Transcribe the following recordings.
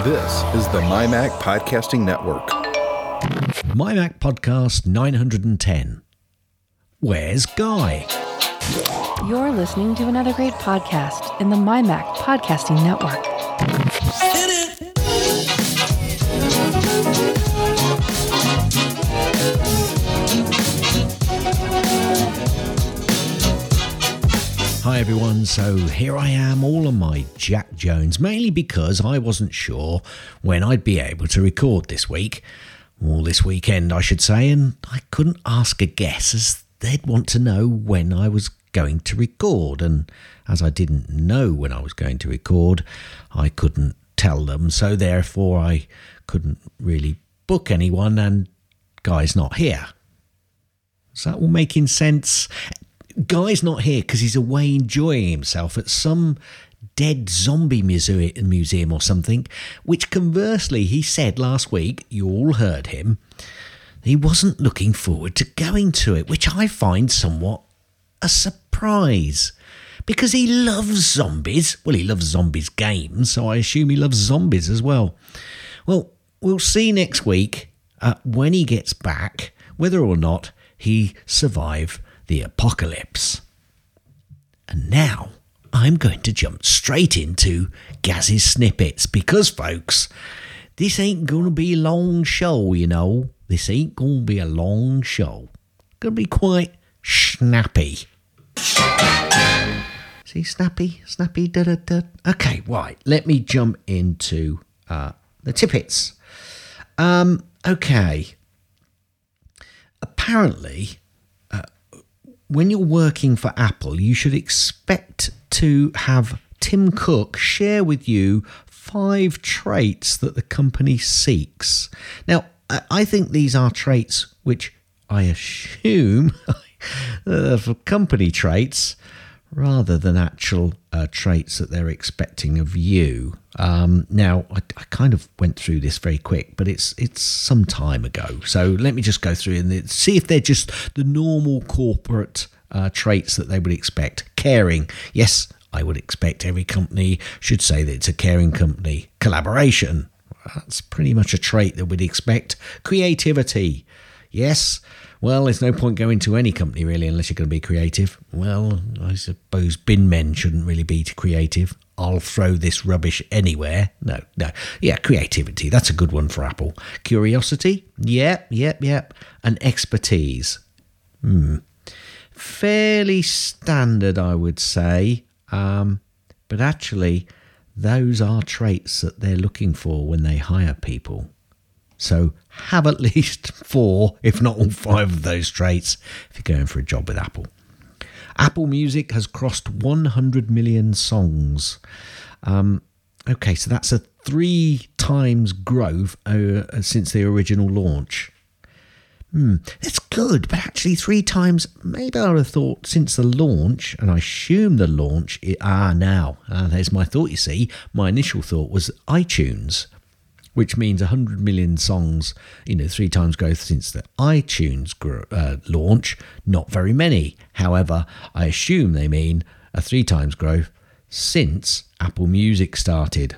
This is the MyMac Podcasting Network. MyMac Podcast 910. Where's Guy? You're listening to another great podcast in the MyMac Podcasting Network. Hi everyone, so here I am all on my Jack Jones, mainly because I wasn't sure when I'd be able to record this week, or this weekend I should say, and I couldn't ask a guess as they'd want to know when I was going to record, and as I didn't know when I was going to record, I couldn't tell them, so therefore I couldn't really book anyone, and Guy's not here. Is that all making sense? Guy's not here because he's away enjoying himself at some dead zombie muse- museum or something, which conversely he said last week, you all heard him, he wasn't looking forward to going to it, which I find somewhat a surprise. Because he loves zombies. Well, he loves zombies games, so I assume he loves zombies as well. Well, we'll see next week uh, when he gets back whether or not he survived the apocalypse. And now I'm going to jump straight into Gaz's snippets because, folks, this ain't going to be a long show, you know. This ain't going to be a long show. Going to be quite snappy. See, snappy, snappy, da da da. Okay, right. Let me jump into uh, the tippets. Um, okay. Apparently, when you're working for Apple, you should expect to have Tim Cook share with you five traits that the company seeks. Now, I think these are traits which I assume for company traits rather than actual uh, traits that they're expecting of you. Um, now, I, I, kind of went through this very quick, but it's it's some time ago. So let me just go through and see if they're just the normal corporate uh, traits that they would expect. Caring, yes, I would expect every company should say that it's a caring company. Collaboration, that's pretty much a trait that we'd expect. Creativity, yes. Well, there's no point going to any company really unless you're going to be creative. Well, I suppose bin men shouldn't really be too creative. I'll throw this rubbish anywhere. No, no. Yeah, creativity. That's a good one for Apple. Curiosity. Yep, yep, yep. And expertise. Hmm. Fairly standard, I would say. Um, but actually, those are traits that they're looking for when they hire people. So have at least four, if not all five of those traits if you're going for a job with Apple. Apple Music has crossed 100 million songs. Um, okay, so that's a three times growth uh, since the original launch. Hmm, that's good, but actually, three times, maybe I would have thought since the launch, and I assume the launch, it, ah, now, ah, there's my thought, you see. My initial thought was iTunes which means 100 million songs, you know, three times growth since the iTunes uh, launch. Not very many. However, I assume they mean a three times growth since Apple Music started.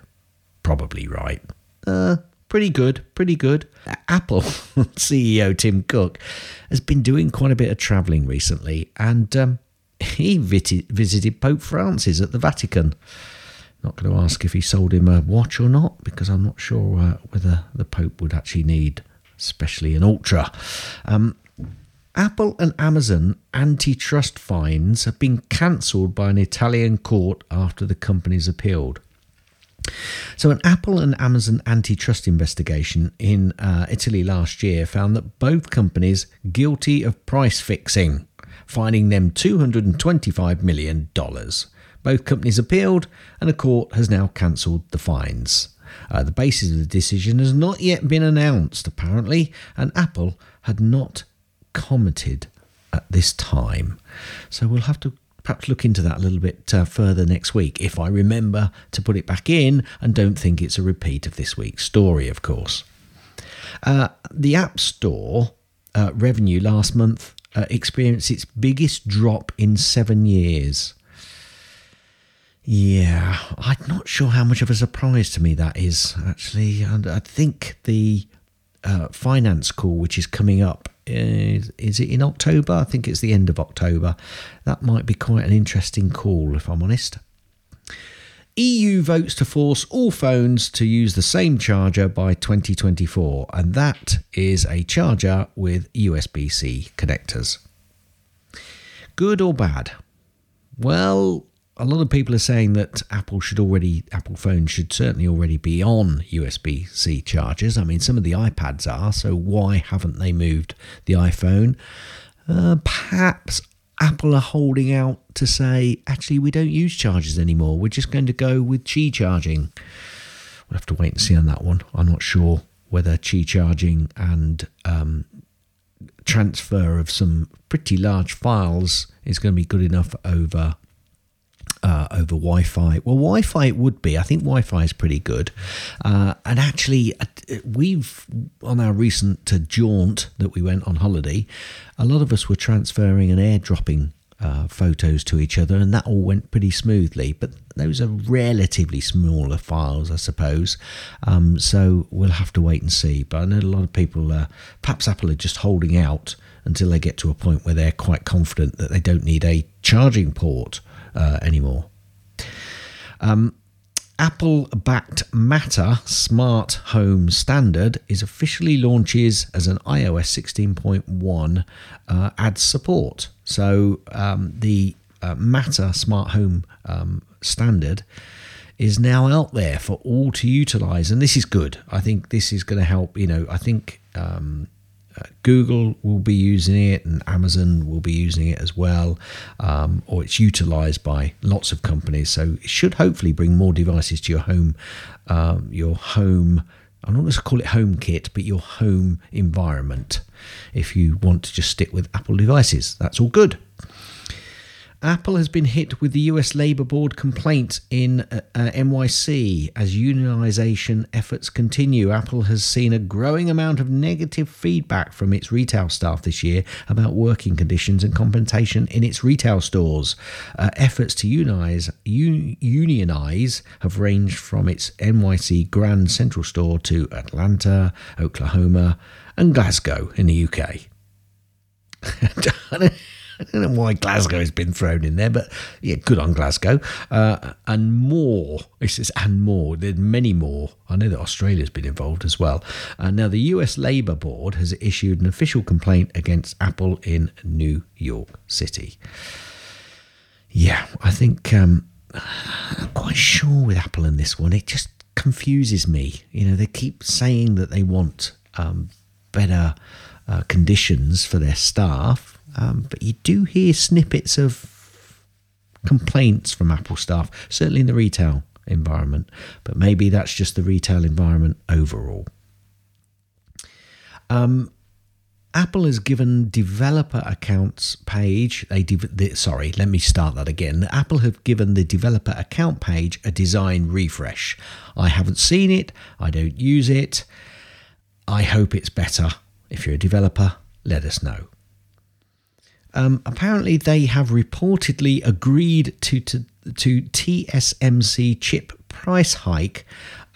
Probably right. Uh, pretty good, pretty good. Apple CEO Tim Cook has been doing quite a bit of traveling recently, and um, he visited Pope Francis at the Vatican. Not going to ask if he sold him a watch or not, because I'm not sure uh, whether the Pope would actually need, especially an Ultra. Um, Apple and Amazon antitrust fines have been cancelled by an Italian court after the companies appealed. So, an Apple and Amazon antitrust investigation in uh, Italy last year found that both companies guilty of price fixing, fining them $225 million. Both companies appealed, and a court has now cancelled the fines. Uh, the basis of the decision has not yet been announced, apparently, and Apple had not commented at this time. So we'll have to perhaps look into that a little bit uh, further next week if I remember to put it back in and don't think it's a repeat of this week's story, of course. Uh, the App Store uh, revenue last month uh, experienced its biggest drop in seven years. Yeah, I'm not sure how much of a surprise to me that is, actually. And I think the uh, finance call, which is coming up, is, is it in October? I think it's the end of October. That might be quite an interesting call, if I'm honest. EU votes to force all phones to use the same charger by 2024, and that is a charger with USB C connectors. Good or bad? Well, a lot of people are saying that Apple should already, Apple phones should certainly already be on USB C chargers. I mean, some of the iPads are, so why haven't they moved the iPhone? Uh, perhaps Apple are holding out to say, actually, we don't use chargers anymore. We're just going to go with Qi charging. We'll have to wait and see on that one. I'm not sure whether Qi charging and um, transfer of some pretty large files is going to be good enough over uh, over Wi-Fi. Well, Wi-Fi it would be. I think Wi-Fi is pretty good. Uh, and actually, uh, we've on our recent uh, jaunt that we went on holiday, a lot of us were transferring and airdropping uh, photos to each other, and that all went pretty smoothly. But those are relatively smaller files, I suppose. Um, so we'll have to wait and see. But I know a lot of people, uh, perhaps Apple are just holding out until they get to a point where they're quite confident that they don't need a charging port uh, anymore. Um, Apple backed Matter Smart Home Standard is officially launches as an iOS 16.1 uh, adds support. So um, the uh, Matter Smart Home um, Standard is now out there for all to utilize, and this is good. I think this is going to help. You know, I think um, uh, Google will be using it and Amazon will be using it as well, um, or it's utilized by lots of companies. So it should hopefully bring more devices to your home, um, your home. I'm not going to call it home kit, but your home environment. If you want to just stick with Apple devices, that's all good. Apple has been hit with the US Labour Board complaint in uh, uh, NYC as unionisation efforts continue. Apple has seen a growing amount of negative feedback from its retail staff this year about working conditions and compensation in its retail stores. Uh, efforts to unionize, un- unionize have ranged from its NYC Grand Central store to Atlanta, Oklahoma, and Glasgow in the UK. I don't know why Glasgow has been thrown in there, but yeah, good on Glasgow. Uh, and more, it says and more, there's many more. I know that Australia's been involved as well. Uh, now, the US Labour Board has issued an official complaint against Apple in New York City. Yeah, I think um, I'm quite sure with Apple in this one. It just confuses me. You know, they keep saying that they want um, better uh, conditions for their staff um, but you do hear snippets of complaints from Apple staff, certainly in the retail environment, but maybe that's just the retail environment overall. Um, Apple has given developer accounts page. They, de- sorry, let me start that again. Apple have given the developer account page a design refresh. I haven't seen it. I don't use it. I hope it's better. If you're a developer, let us know. Um, apparently, they have reportedly agreed to, to, to TSMC chip price hike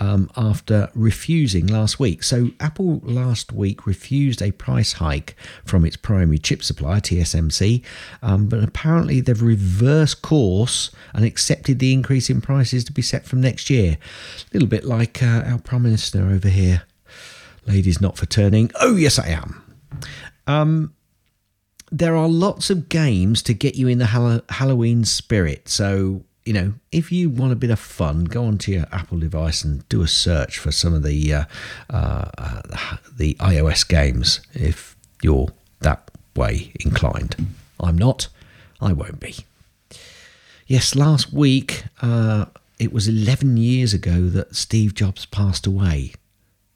um, after refusing last week. So, Apple last week refused a price hike from its primary chip supplier, TSMC, um, but apparently they've reversed course and accepted the increase in prices to be set from next year. A little bit like uh, our Prime Minister over here. Lady's, not for turning. Oh, yes, I am. Um, there are lots of games to get you in the Halloween spirit. So, you know, if you want a bit of fun, go onto your Apple device and do a search for some of the uh, uh, the iOS games if you're that way inclined. I'm not. I won't be. Yes, last week uh, it was 11 years ago that Steve Jobs passed away.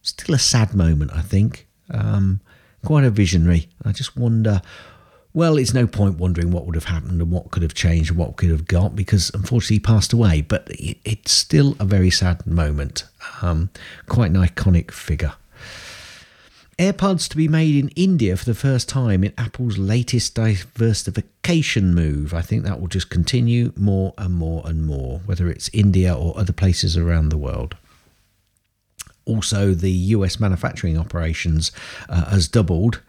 Still a sad moment, I think. Um, quite a visionary. I just wonder well, it's no point wondering what would have happened and what could have changed and what could have got because unfortunately he passed away. But it's still a very sad moment. Um, quite an iconic figure. AirPods to be made in India for the first time in Apple's latest diversification move. I think that will just continue more and more and more, whether it's India or other places around the world. Also, the US manufacturing operations uh, has doubled,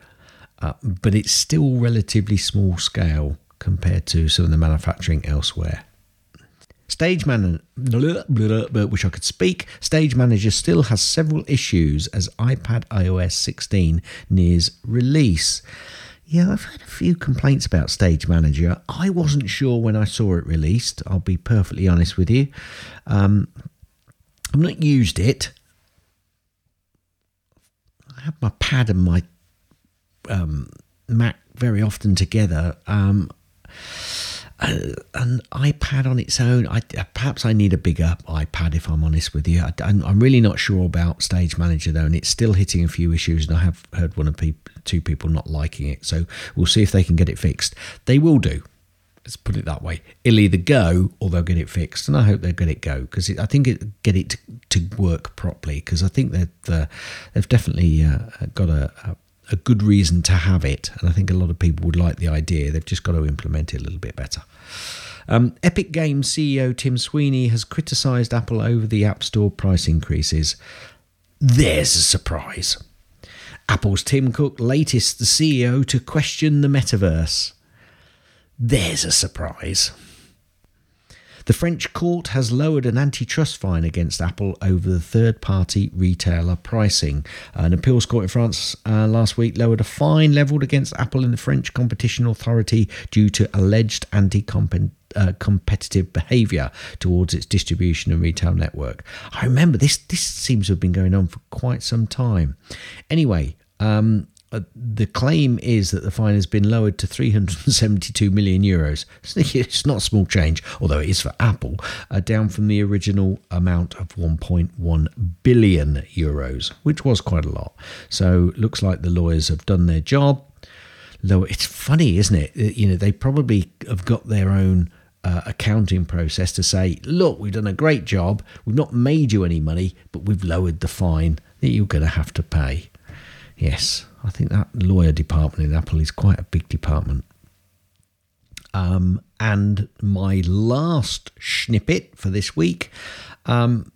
uh, but it's still relatively small scale compared to some of the manufacturing elsewhere. Stage Manager, which I could speak, Stage Manager still has several issues as iPadOS 16 nears release. Yeah, I've had a few complaints about Stage Manager. I wasn't sure when I saw it released, I'll be perfectly honest with you. Um, I've not used it. I have my pad and my um, Mac very often together. Um, uh, an iPad on its own, I, perhaps I need a bigger iPad if I'm honest with you. I, am really not sure about Stage Manager though, and it's still hitting a few issues. And I have heard one of people, two people not liking it, so we'll see if they can get it fixed. They will do. Let's put it that way. It'll either go or they'll get it fixed, and I hope they'll get it go because I think it get it to, to work properly because I think that uh, they've definitely uh, got a, a a good reason to have it. And I think a lot of people would like the idea. They've just got to implement it a little bit better. Um, Epic Games CEO Tim Sweeney has criticised Apple over the App Store price increases. There's a surprise. Apple's Tim Cook, latest CEO to question the metaverse. There's a surprise. The French court has lowered an antitrust fine against Apple over the third party retailer pricing. An appeals court in France uh, last week lowered a fine levelled against Apple and the French Competition Authority due to alleged anti uh, competitive behaviour towards its distribution and retail network. I remember this. This seems to have been going on for quite some time. Anyway, um, uh, the claim is that the fine has been lowered to 372 million euros. It's not small change, although it is for Apple, uh, down from the original amount of 1.1 billion euros, which was quite a lot. So looks like the lawyers have done their job. Though it's funny, isn't it? Uh, you know, they probably have got their own. Uh, accounting process to say, look, we've done a great job. We've not made you any money, but we've lowered the fine that you're going to have to pay. Yes, I think that lawyer department in Apple is quite a big department. Um, and my last snippet for this week um,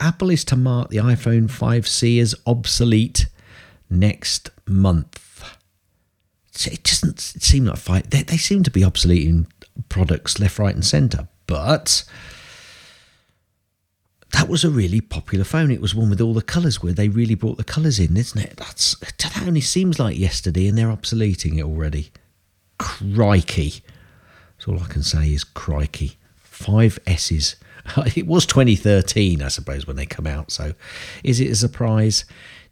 Apple is to mark the iPhone 5C as obsolete next month. It doesn't seem like five, they, they seem to be obsolete in products left, right, and centre, but that was a really popular phone. It was one with all the colours where they really brought the colours in, isn't it? That's that only seems like yesterday, and they're obsoleting it already. Crikey! That's all I can say is crikey. Five S's. It was 2013, I suppose, when they come out. So, is it a surprise?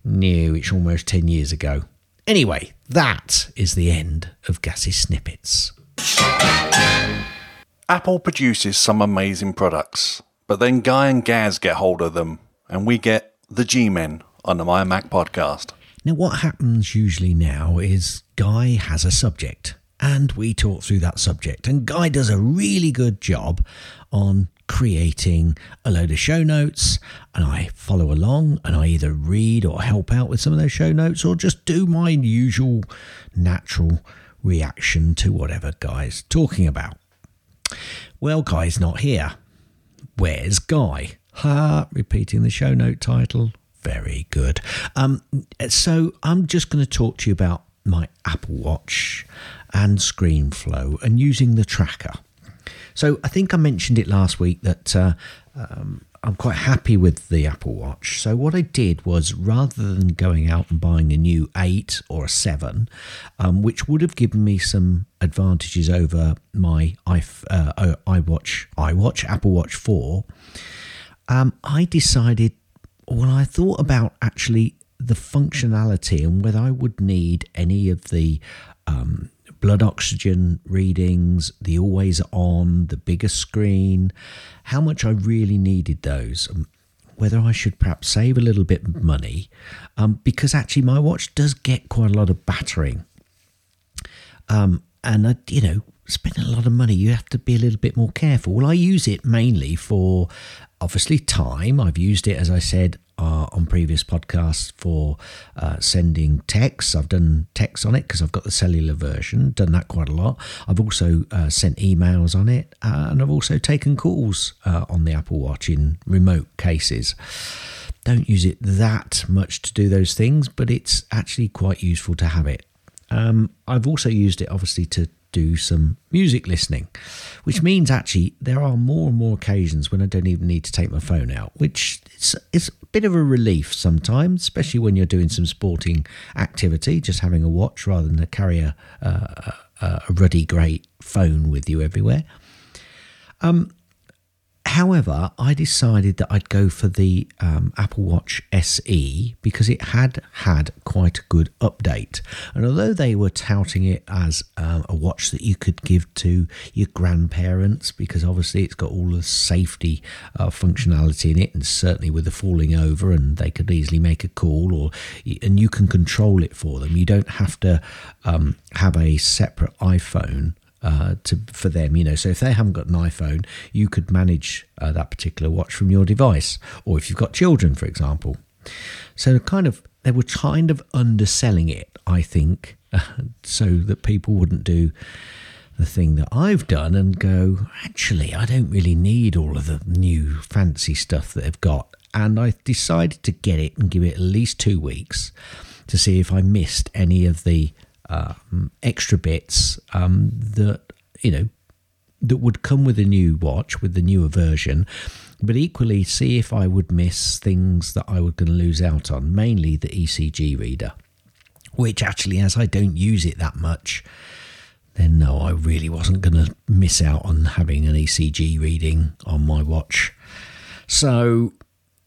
No, it's almost 10 years ago. Anyway, that is the end of Gaz's snippets. Apple produces some amazing products but then Guy and Gaz get hold of them, and we get the G Men on the My Mac podcast. Now, what happens usually now is Guy has a subject, and we talk through that subject. And Guy does a really good job on creating a load of show notes, and I follow along and I either read or help out with some of those show notes or just do my usual natural reaction to whatever Guy's talking about. Well, Guy's not here. Where's Guy? Ha, repeating the show note title. Very good. Um, so I'm just going to talk to you about my Apple Watch and ScreenFlow and using the tracker. So I think I mentioned it last week that uh, um, I'm quite happy with the Apple Watch. So what I did was rather than going out and buying a new 8 or a 7, um, which would have given me some advantages over my i uh, iWatch, iWatch, Apple Watch 4, um, I decided, when I thought about actually the functionality and whether I would need any of the um, blood oxygen readings, the always on, the bigger screen, how much I really needed those. Um, whether I should perhaps save a little bit of money, um, because actually my watch does get quite a lot of battering. Um, and I, you know, spending a lot of money, you have to be a little bit more careful. Well, I use it mainly for obviously time. I've used it, as I said, uh, on previous podcasts for uh, sending texts. I've done text on it because I've got the cellular version, done that quite a lot. I've also uh, sent emails on it, and I've also taken calls uh, on the Apple Watch in remote cases. Don't use it that much to do those things, but it's actually quite useful to have it. Um, I've also used it obviously to do some music listening, which means actually there are more and more occasions when I don't even need to take my phone out, which is, is a bit of a relief sometimes, especially when you're doing some sporting activity, just having a watch rather than carry a, a, a ruddy great phone with you everywhere. Um, However, I decided that I'd go for the um, Apple Watch SE because it had had quite a good update. And although they were touting it as um, a watch that you could give to your grandparents, because obviously it's got all the safety uh, functionality in it, and certainly with the falling over, and they could easily make a call, or and you can control it for them. You don't have to um, have a separate iPhone uh, to for them. You know, so if they haven't got an iPhone, you could manage uh, that particular watch from your device, or if you've got children, for example. So kind of they were kind of underselling it, I think, so that people wouldn't do the thing that I've done and go, actually, I don't really need all of the new fancy stuff that they've got. And I decided to get it and give it at least two weeks to see if I missed any of the um, extra bits um, that you know that would come with a new watch with the newer version. But equally see if I would miss things that I was going to lose out on, mainly the ECG reader, which actually, as I don't use it that much, then no, I really wasn't going to miss out on having an ECG reading on my watch. So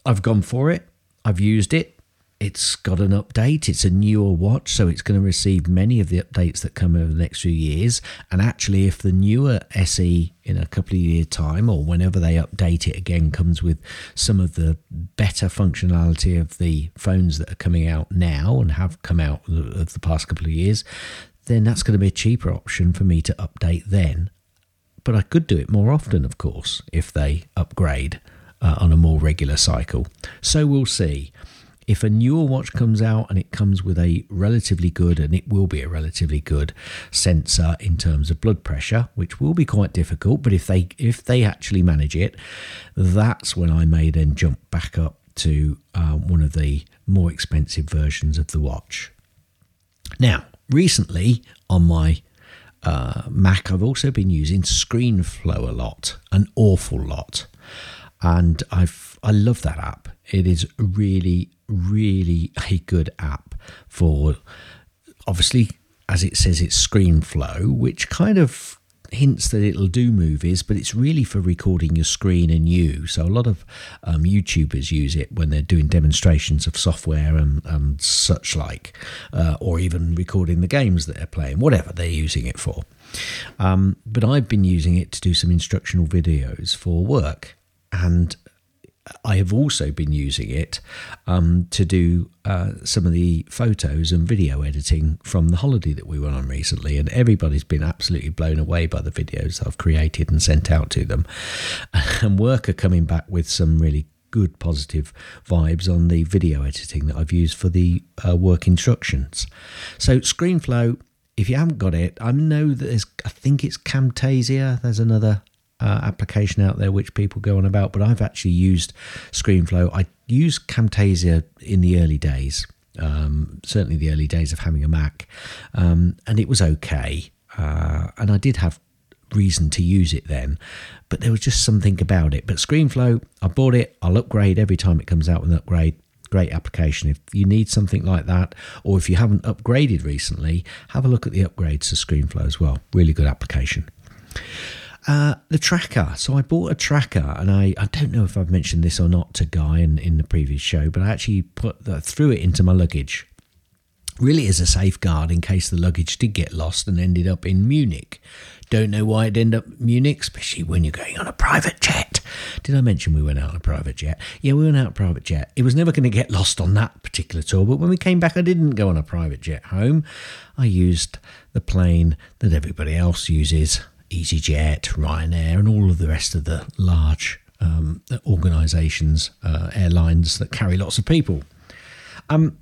I've gone for it, I've used it, it's got an update. It's a newer watch, so it's going to receive many of the updates that come over the next few years. And actually, if the newer SE in a couple of year time or whenever they update it again comes with some of the better functionality of the phones that are coming out now and have come out of the past couple of years, then that's going to be a cheaper option for me to update then. But I could do it more often, of course, if they upgrade uh, on a more regular cycle. So we'll see if a newer watch comes out and it comes with a relatively good, and it will be a relatively good sensor in terms of blood pressure, which will be quite difficult, but if they if they actually manage it, that's when I may then jump back up to um, one of the more expensive versions of the watch. Now, recently on my uh, Mac, I've also been using ScreenFlow a lot, an awful lot, and I've I love that app. It is really really a good app for obviously as it says it's ScreenFlow which kind of hints that it'll do movies but it's really for recording your screen and you. So a lot of um, youtubers use it when they're doing demonstrations of software and, and such like uh, or even recording the games that they're playing whatever they're using it for. Um, but i've been using it to do some instructional videos for work. And I have also been using it um, to do uh, some of the photos and video editing from the holiday that we went on recently, and everybody's been absolutely blown away by the videos I've created and sent out to them. And work are coming back with some really good positive vibes on the video editing that I've used for the uh, work instructions. So ScreenFlow, if you haven't got it, I know that there's, I think it's Camtasia. There's another uh, application out there which people go on about, but I've actually used ScreenFlow. I used Camtasia in the early days, um, certainly the early days of having a Mac, um, and it was okay. Uh, and I did have reason to use it then, but there was just something about it. But ScreenFlow, I bought it. I'll upgrade every time it comes out with an upgrade. Great application. If you need something like that, or if you haven't upgraded recently, have a look at the upgrades to ScreenFlow as well. Really good application. Uh, the tracker. So I bought a tracker, and I, I don't know if I've mentioned this or not to Guy in, in the previous show, but I actually put the, threw it into my luggage. Really, as a safeguard in case the luggage did get lost and ended up in Munich. Don't know why it ended up Munich, especially when you're going on a private jet. Did I mention we went out on a private jet? Yeah, we went out on a private jet. It was never going to get lost on that particular tour, but when we came back, I didn't go on a private jet home. I used the plane that everybody else uses EasyJet, Ryanair, and all of the rest of the large um, organisations, uh, airlines that carry lots of people. Um,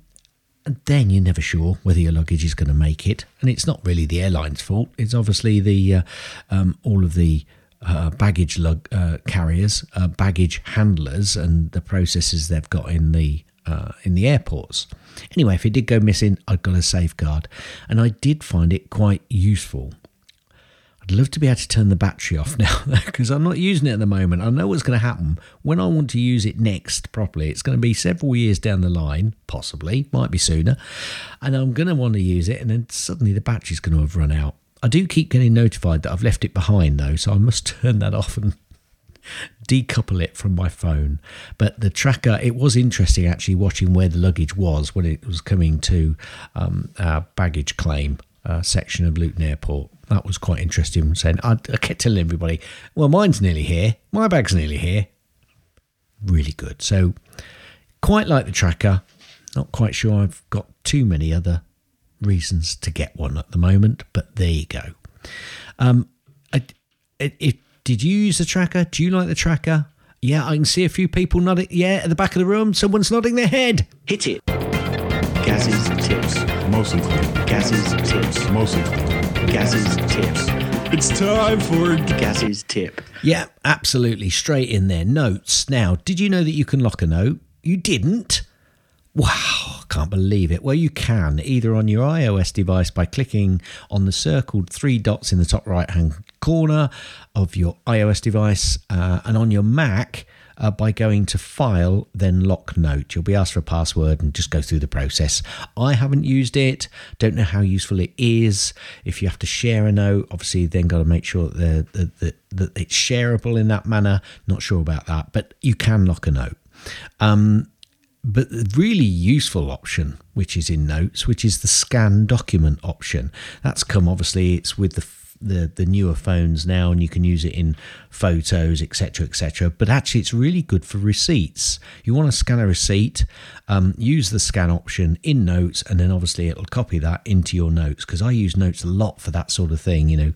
and then you're never sure whether your luggage is going to make it, and it's not really the airline's fault. It's obviously the uh, um, all of the uh, baggage lug uh, carriers, uh, baggage handlers, and the processes they've got in the uh, in the airports. Anyway, if it did go missing, I've got a safeguard, and I did find it quite useful. I'd love to be able to turn the battery off now because I'm not using it at the moment. I know what's going to happen when I want to use it next properly. It's going to be several years down the line, possibly, might be sooner, and I'm going to want to use it, and then suddenly the battery's going to have run out. I do keep getting notified that I've left it behind though, so I must turn that off and decouple it from my phone. But the tracker, it was interesting actually watching where the luggage was when it was coming to um, our baggage claim uh, section of Luton Airport. That was quite interesting. Saying I, I kept telling everybody, "Well, mine's nearly here. My bag's nearly here." Really good. So, quite like the tracker. Not quite sure I've got too many other reasons to get one at the moment, but there you go. Um, I, it, it, did you use the tracker? Do you like the tracker? Yeah, I can see a few people nodding. Yeah, at the back of the room, someone's nodding their head. Hit it. Gaz's tips. Mostly clean. Gaz's tips. Mostly clean. Gaz's tips. It's time for Gaz's tip. Yeah, absolutely. Straight in there. Notes. Now, did you know that you can lock a note? You didn't? Wow, I can't believe it. Well, you can either on your iOS device by clicking on the circled three dots in the top right hand corner of your iOS device, uh, and on your Mac uh, by going to File, then Lock Note. You'll be asked for a password and just go through the process. I haven't used it, don't know how useful it is. If you have to share a note, obviously, then got to make sure that, that, that, that it's shareable in that manner. Not sure about that, but you can lock a note. Um, but the really useful option, which is in Notes, which is the scan document option. That's come obviously. It's with the the, the newer phones now, and you can use it in photos, etc., etc. But actually, it's really good for receipts. You want to scan a receipt, um, use the scan option in Notes, and then obviously it'll copy that into your notes. Because I use Notes a lot for that sort of thing. You know,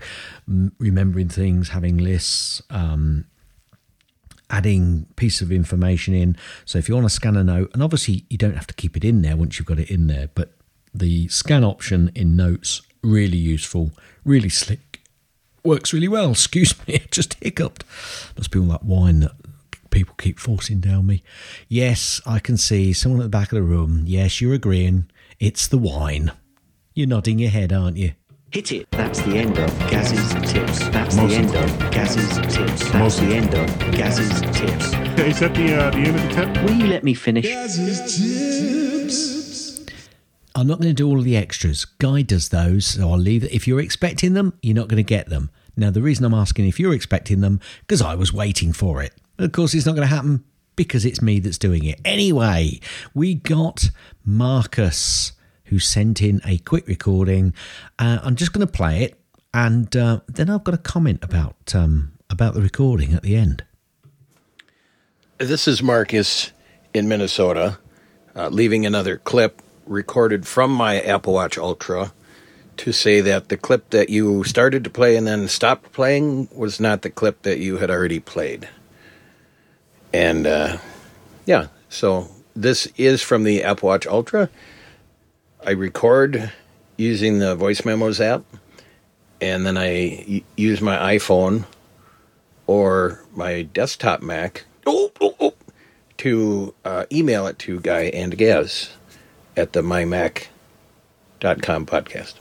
m- remembering things, having lists. Um, adding piece of information in. So if you want to scan a note, and obviously you don't have to keep it in there once you've got it in there, but the scan option in notes really useful, really slick, works really well. Excuse me, I just hiccuped. Must be all that wine that people keep forcing down me. Yes, I can see someone at the back of the room. Yes, you're agreeing. It's the wine. You're nodding your head, aren't you? Hit it. That's the end of Gaz's tips. That's the end of Gaz's tips. That's Mostly. the end of Gaz's tips. Is that the uh, the end of the tip? Will you let me finish? I'm not going to do all the extras. Guy does those, so I'll leave it. If you're expecting them, you're not going to get them. Now, the reason I'm asking if you're expecting them, because I was waiting for it. Of course, it's not going to happen because it's me that's doing it. Anyway, we got Marcus who sent in a quick recording. Uh, I'm just going to play it, and uh, then I've got a comment about um, about the recording at the end. This is Marcus in Minnesota, uh, leaving another clip recorded from my Apple Watch Ultra to say that the clip that you started to play and then stopped playing was not the clip that you had already played. And uh, yeah, so this is from the Apple Watch Ultra. I record using the Voice Memos app, and then I use my iPhone or my desktop Mac to uh, email it to Guy and Gaz at the mymac.com podcast.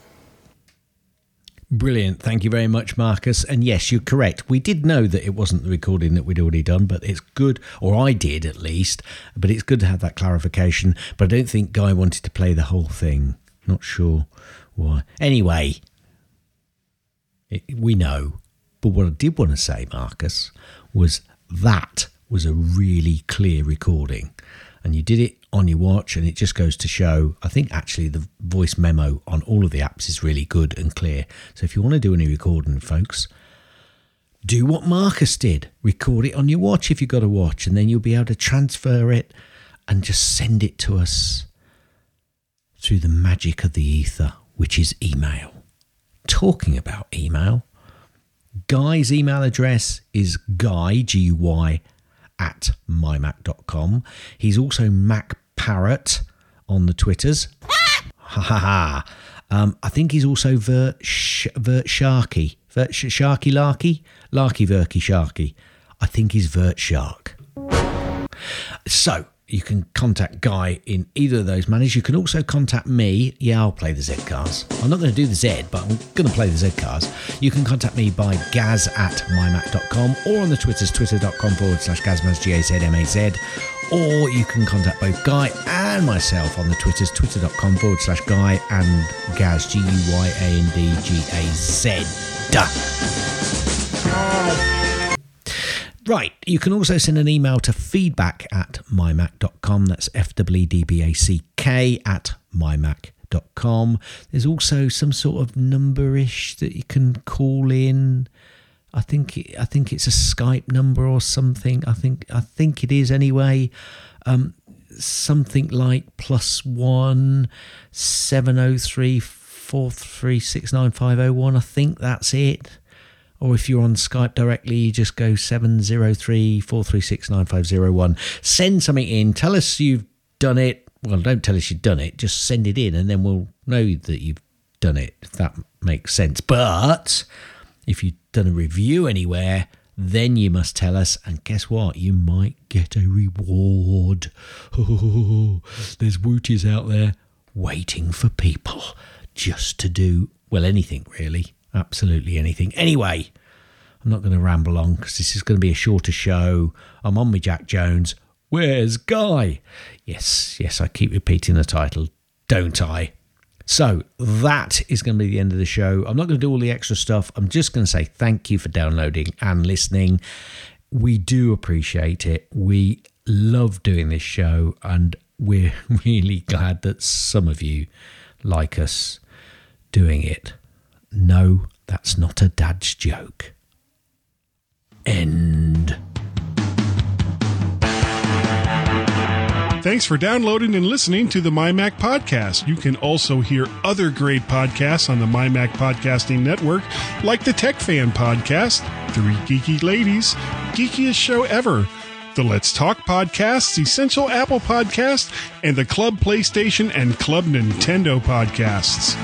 Brilliant. Thank you very much, Marcus. And yes, you're correct. We did know that it wasn't the recording that we'd already done, but it's good, or I did at least, but it's good to have that clarification. But I don't think Guy wanted to play the whole thing. Not sure why. Anyway, it, we know. But what I did want to say, Marcus, was that was a really clear recording. And you did it on your watch, and it just goes to show. I think actually the voice memo on all of the apps is really good and clear. So if you want to do any recording, folks, do what Marcus did. Record it on your watch if you've got a watch, and then you'll be able to transfer it and just send it to us through the magic of the ether, which is email. Talking about email, Guy's email address is guy, G U Y, at mymac.com. He's also Mac Parrot on the Twitters. Ha ha ha. Um, I think he's also Vert, Sh- Vert Sharky. Vert Sh- Sharky Larky? Larky Verky Sharky. I think he's Vert Shark. So you can contact Guy in either of those manners. You can also contact me. Yeah, I'll play the Z cars. I'm not going to do the Z, but I'm going to play the Z cars. You can contact me by gaz at mymac.com or on the Twitters, twitter.com forward slash gazmaz, G-A-Z-M-A-Z. Or you can contact both Guy and myself on the Twitters, twitter.com forward slash Guy and Gaz, G-U-Y-A-N-D-G-A-Z. Right. You can also send an email to feedback at mymac.com. That's F W D B A C K at mymac.com. There's also some sort of numberish that you can call in. I think I think it's a Skype number or something. I think I think it is anyway. Um, something like plus one seven oh three four three six nine five oh one. I think that's it or if you're on Skype directly, just go 703 436 9501. Send something in. Tell us you've done it. Well, don't tell us you've done it. Just send it in and then we'll know that you've done it, if that makes sense. But if you've done a review anywhere, then you must tell us. And guess what? You might get a reward. Oh, there's wooties out there waiting for people just to do, well, anything really absolutely anything. Anyway, I'm not going to ramble on because this is going to be a shorter show. I'm on me, Jack Jones. Where's Guy? Yes, yes, I keep repeating the title, don't I? So that is going to be the end of the show. I'm not going to do all the extra stuff. I'm just going to say thank you for downloading and listening. We do appreciate it. We love doing this show, and we're really glad that some of you like us doing it. No, that's not a dad's joke. End. Thanks for downloading and listening to the MyMac Podcast. You can also hear other great podcasts on the MyMac Podcasting Network, like the Tech Fan Podcast, Three Geeky Ladies, Geekiest Show Ever, the Let's Talk Podcasts, Essential Apple Podcast, and the Club PlayStation and Club Nintendo Podcasts.